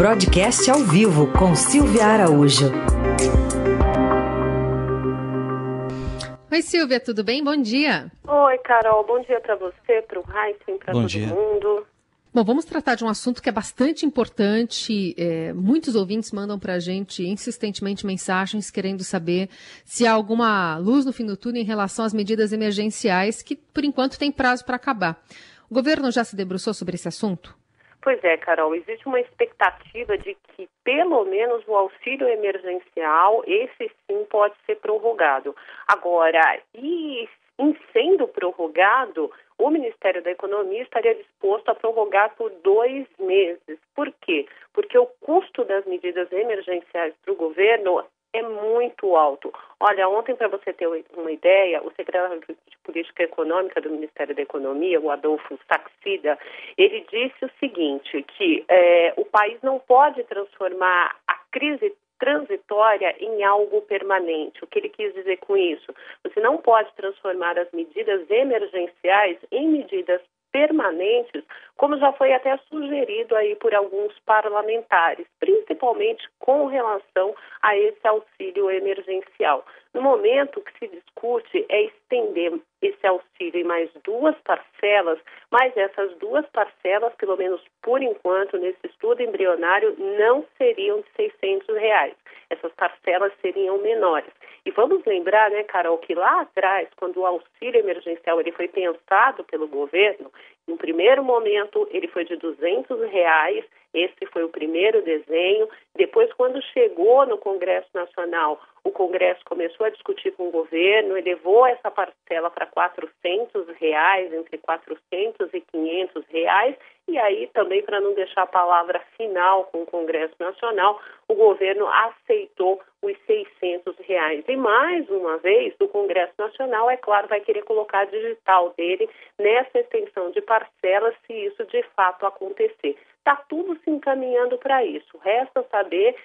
Broadcast ao vivo com Silvia Araújo. Oi, Silvia, tudo bem? Bom dia. Oi, Carol. Bom dia para você, para o Heisen, para todo dia. mundo. Bom, vamos tratar de um assunto que é bastante importante. É, muitos ouvintes mandam para a gente insistentemente mensagens querendo saber se há alguma luz no fim do túnel em relação às medidas emergenciais que, por enquanto, tem prazo para acabar. O governo já se debruçou sobre esse assunto? Pois é, Carol, existe uma expectativa de que pelo menos o auxílio emergencial, esse sim pode ser prorrogado. Agora, e em sendo prorrogado, o Ministério da Economia estaria disposto a prorrogar por dois meses. Por quê? Porque o custo das medidas emergenciais para o governo é muito alto. Olha, ontem, para você ter uma ideia, o secretário de Política Econômica do Ministério da Economia, o Adolfo Saxida, ele disse o seguinte, que é, o país não pode transformar a crise transitória em algo permanente. O que ele quis dizer com isso? Você não pode transformar as medidas emergenciais em medidas permanentes, como já foi até sugerido aí por alguns parlamentares, principalmente com relação a esse auxílio emergencial. No momento, o que se discute é estender esse auxílio em mais duas parcelas, mas essas duas parcelas, pelo menos por enquanto, nesse estudo embrionário, não seriam de 600 reais. Essas parcelas seriam menores. E vamos lembrar, né, Carol, que lá atrás, quando o auxílio emergencial ele foi pensado pelo governo, no primeiro momento ele foi de 200 reais, esse foi o primeiro desenho. Depois, quando chegou no Congresso Nacional, o Congresso começou a discutir com o governo, elevou essa parcela para 400 reais, entre 400 e 500 reais, e aí também para não deixar a palavra final com o Congresso Nacional, o governo aceitou os 600 reais. E mais uma vez, o Congresso Nacional, é claro, vai querer colocar a digital dele nessa extensão de parcelas, se isso de fato acontecer. Está tudo se encaminhando para isso. Resta saber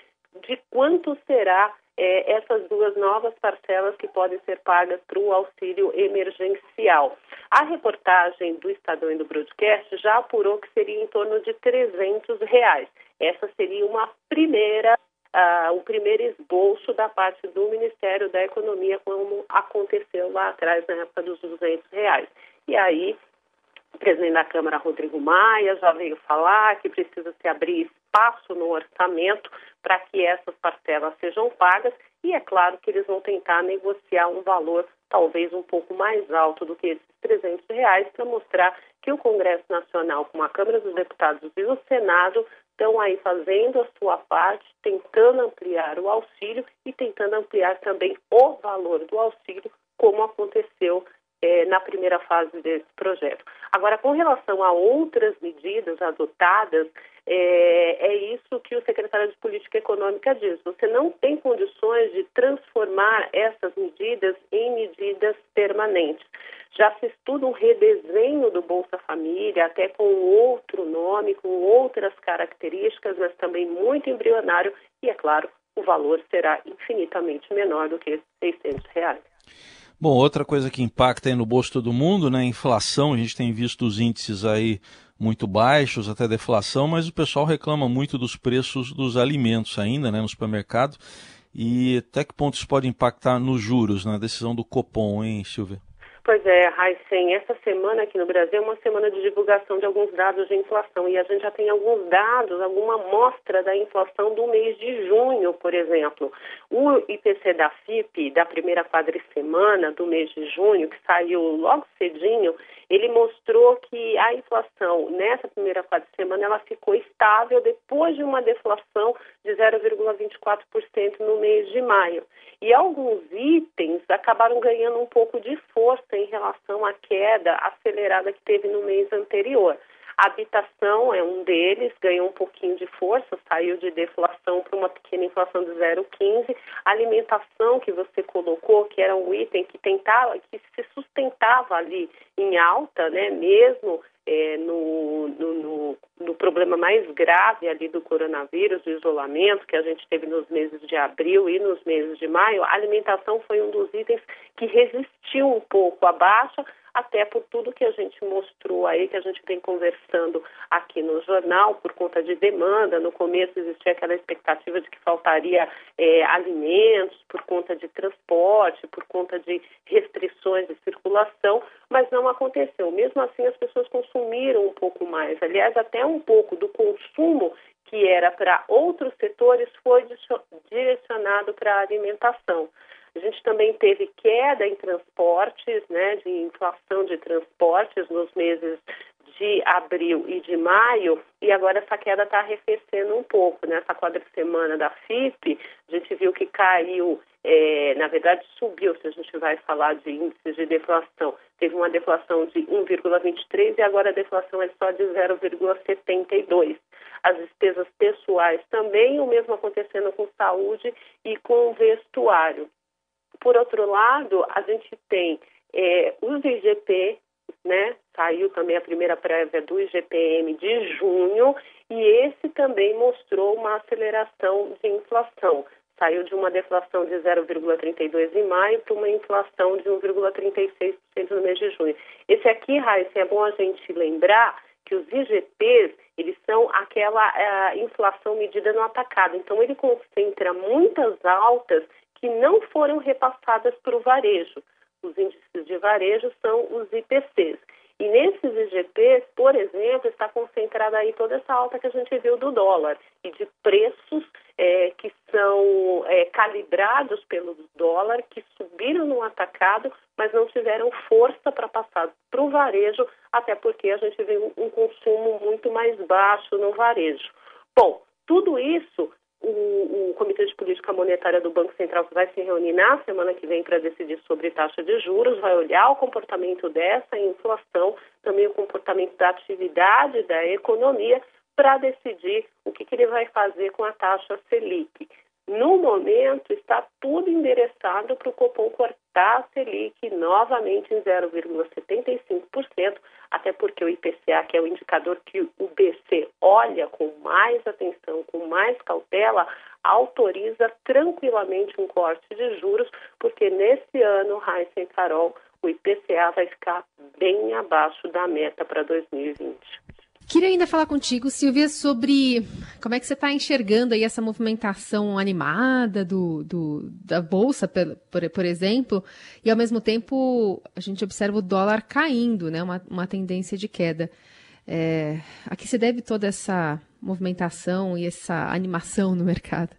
de quanto será é, essas duas novas parcelas que podem ser pagas para o auxílio emergencial. A reportagem do Estadão e do Broadcast já apurou que seria em torno de 300 reais. Essa seria uma primeira uh, o primeiro esboço da parte do Ministério da Economia, como aconteceu lá atrás na época dos 200 reais. E aí o presidente da Câmara, Rodrigo Maia, já veio falar que precisa se abrir espaço no orçamento para que essas parcelas sejam pagas e é claro que eles vão tentar negociar um valor talvez um pouco mais alto do que esses 300 reais para mostrar que o Congresso Nacional, com a Câmara dos Deputados e o Senado, estão aí fazendo a sua parte, tentando ampliar o auxílio e tentando ampliar também o valor do auxílio, como aconteceu é, na primeira fase desse projeto. Agora, com relação a outras medidas adotadas, é, é, isso que o secretário de Política Econômica diz. Você não tem condições de transformar essas medidas em medidas permanentes. Já se estuda um redesenho do Bolsa Família, até com outro nome, com outras características, mas também muito embrionário, e é claro, o valor será infinitamente menor do que 600 reais. Bom, outra coisa que impacta no bolso de todo mundo, né? A inflação, a gente tem visto os índices aí muito baixos, até deflação, mas o pessoal reclama muito dos preços dos alimentos ainda, né, no supermercado. E até que ponto isso pode impactar nos juros, na decisão do Copom, hein, Silvia? Pois é, Raicen, essa semana aqui no Brasil é uma semana de divulgação de alguns dados de inflação e a gente já tem alguns dados, alguma amostra da inflação do mês de junho, por exemplo. O IPC da FIP, da primeira quadricemana do mês de junho, que saiu logo cedinho, ele mostrou que a inflação nessa primeira quadricemana ela ficou estável depois de uma deflação de 0,24% no mês de maio. E alguns itens acabaram ganhando um pouco de força em relação à queda acelerada que teve no mês anterior. A habitação é um deles, ganhou um pouquinho de força, saiu de deflação para uma pequena inflação de 0,15. A alimentação que você colocou, que era um item que tentava, que se sustentava ali em alta, né, mesmo é, no, no, no, no, problema mais grave ali do coronavírus, do isolamento que a gente teve nos meses de abril e nos meses de maio, a alimentação foi um dos itens que resistiu um pouco à baixa, até por tudo que a gente mostrou aí, que a gente vem conversando aqui no jornal, por conta de demanda. No começo existia aquela expectativa de que faltaria é, alimentos por conta de transporte, por conta de restrições de circulação, mas não aconteceu. Mesmo assim, as pessoas consumiram um pouco mais. Aliás, até um pouco do consumo que era para outros setores foi direcionado para a alimentação. A gente também teve queda em transportes, né, de inflação de transportes nos meses de abril e de maio, e agora essa queda está arrefecendo um pouco. Nessa né? quadra semana da FIP, a gente viu que caiu, é, na verdade subiu, se a gente vai falar de índices de deflação. Teve uma deflação de 1,23 e agora a deflação é só de 0,72. As despesas pessoais também, o mesmo acontecendo com saúde e com vestuário. Por outro lado, a gente tem é, os IGP, né? Saiu também a primeira prévia do IGPM de junho e esse também mostrou uma aceleração de inflação. Saiu de uma deflação de 0,32 em maio para uma inflação de 1,36% no mês de junho. Esse aqui, Raíssa, é bom a gente lembrar que os IGPs, eles são aquela uh, inflação medida no atacado. Então, ele concentra muitas altas que não foram repassadas para o varejo os índices de varejo são os IPCs. E nesses IGPs, por exemplo, está concentrada aí toda essa alta que a gente viu do dólar e de preços é, que são é, calibrados pelo dólar, que subiram no atacado, mas não tiveram força para passar para o varejo, até porque a gente vê um, um consumo muito mais baixo no varejo. Bom, tudo isso o, o, Comitê de Política Monetária do Banco Central vai se reunir na semana que vem para decidir sobre taxa de juros, vai olhar o comportamento dessa inflação, também o comportamento da atividade da economia, para decidir o que, que ele vai fazer com a taxa Selic. No momento, está tudo endereçado para o Copom cortar a Selic novamente em 0,75%, até porque o IPCA, que é o indicador que o BC olha com mais atenção, com mais cautela, autoriza tranquilamente um corte de juros, porque nesse ano, Raíssa e Carol, o IPCA vai ficar bem abaixo da meta para 2020. Queria ainda falar contigo, Silvia, sobre como é que você está enxergando aí essa movimentação animada do, do da Bolsa, por, por, exemplo, e ao mesmo tempo a gente observa o dólar caindo, né, uma, uma tendência de queda. É, a que se deve toda essa movimentação e essa animação no mercado?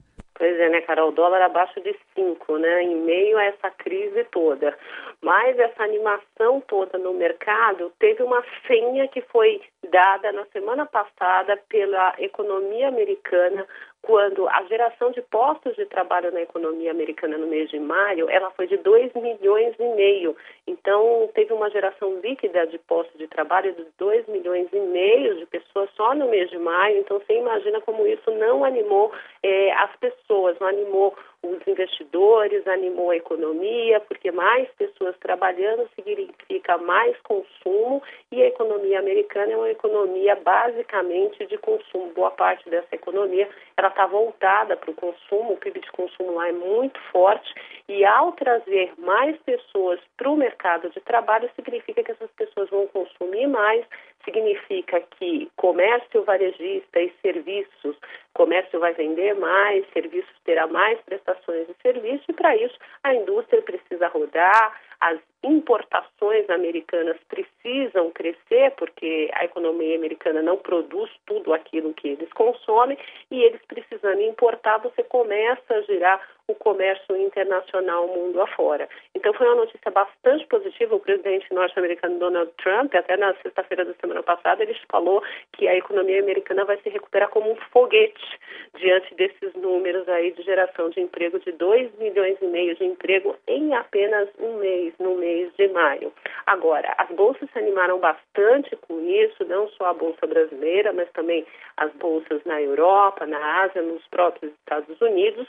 É, né, Carol? O dólar abaixo de 5, né? Em meio a essa crise toda. Mas essa animação toda no mercado teve uma senha que foi dada na semana passada pela economia americana quando a geração de postos de trabalho na economia americana no mês de maio, ela foi de 2 milhões e meio. Então, teve uma geração líquida de postos de trabalho de 2 milhões e meio de pessoas só no mês de maio. Então, você imagina como isso não animou eh, as pessoas, não animou os investidores, animou a economia, porque mais pessoas trabalhando significa mais consumo e a economia americana é uma economia basicamente de consumo. Boa parte dessa economia ela está voltada para o consumo, o PIB de consumo lá é muito forte e ao trazer mais pessoas para o mercado de trabalho significa que essas pessoas vão consumir mais, significa que comércio varejista e serviços, comércio vai vender mais, serviços terá mais prestações de serviço e para isso a indústria precisa rodar, as importações americanas precisam crescer, porque a economia americana não produz tudo aquilo que eles consomem, e eles precisando importar, você começa a girar o comércio internacional mundo afora. Então foi uma notícia bastante positiva. O presidente norte-americano Donald Trump, até na sexta-feira da semana passada, ele falou que a economia americana vai se recuperar como um foguete diante desses números aí de geração de emprego de 2 milhões e meio de emprego em apenas um mês, no mês de maio. Agora, as bolsas se animaram bastante com isso, não só a bolsa brasileira, mas também as bolsas na Europa, na Ásia, nos próprios Estados Unidos.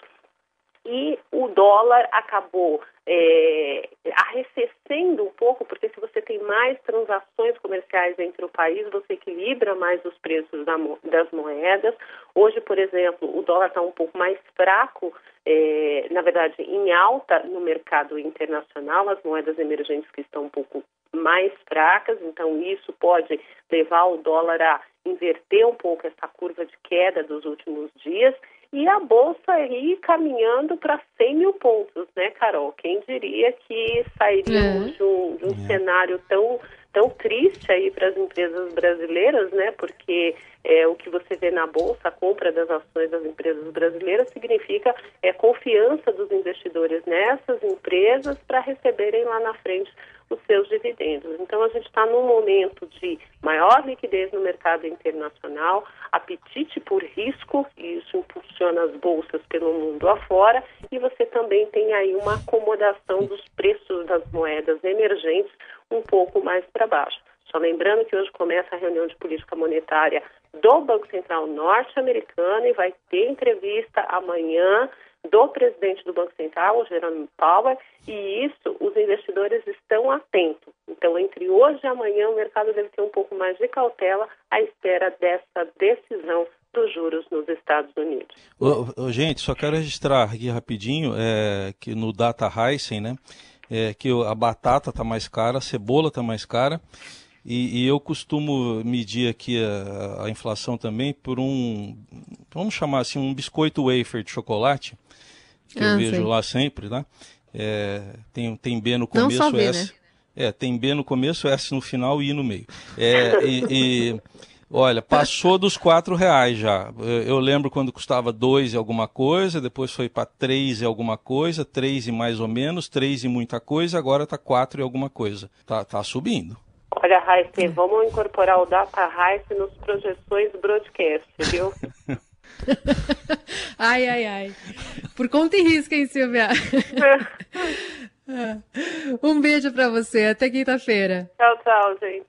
e o dólar acabou é, arrefecendo um pouco, porque se tem mais transações comerciais entre o país, você equilibra mais os preços da, das moedas. Hoje, por exemplo, o dólar está um pouco mais fraco, é, na verdade, em alta no mercado internacional, as moedas emergentes que estão um pouco mais fracas, então isso pode levar o dólar a inverter um pouco essa curva de queda dos últimos dias e a bolsa aí caminhando para 100 mil pontos, né, Carol? Quem diria que sairíamos é. de um, de um é. cenário tão, tão triste aí para as empresas brasileiras, né? Porque é, o que você vê na bolsa, a compra das ações das empresas brasileiras, significa é, confiança dos investidores nessas empresas para receberem lá na frente os seus dividendos. Então, a gente está num momento de maior liquidez no mercado internacional, apetite por risco, e isso impulsiona as bolsas pelo mundo afora, e você também tem aí uma acomodação dos preços das moedas emergentes um pouco mais para baixo. Só lembrando que hoje começa a reunião de política monetária do Banco Central norte-americano e vai ter entrevista amanhã do presidente do Banco Central, o Jerome Powell, e isso os investidores estão atentos. Então, entre hoje e amanhã, o mercado deve ter um pouco mais de cautela à espera dessa decisão dos juros nos Estados Unidos. Ô, gente, só quero registrar aqui rapidinho é, que no Data Heisen, né, é, que a batata está mais cara, a cebola está mais cara. E, e, eu costumo medir aqui a, a, inflação também por um, vamos chamar assim, um biscoito wafer de chocolate que ah, eu vejo sei. lá sempre, né? É, tem, tem B no começo, Não só B, S. Né? É, tem B no começo, S no final e I no meio. É, e, e, olha, passou dos quatro reais já. Eu, eu, lembro quando custava dois e alguma coisa, depois foi para três e alguma coisa, três e mais ou menos, três e muita coisa, agora está quatro e alguma coisa. Tá, tá subindo. Olha, Raíssa, vamos incorporar o Data Raíssa nos projeções broadcast, viu? ai, ai, ai. Por conta e risco, hein, Silvia? um beijo para você. Até quinta-feira. Tchau, tchau, gente.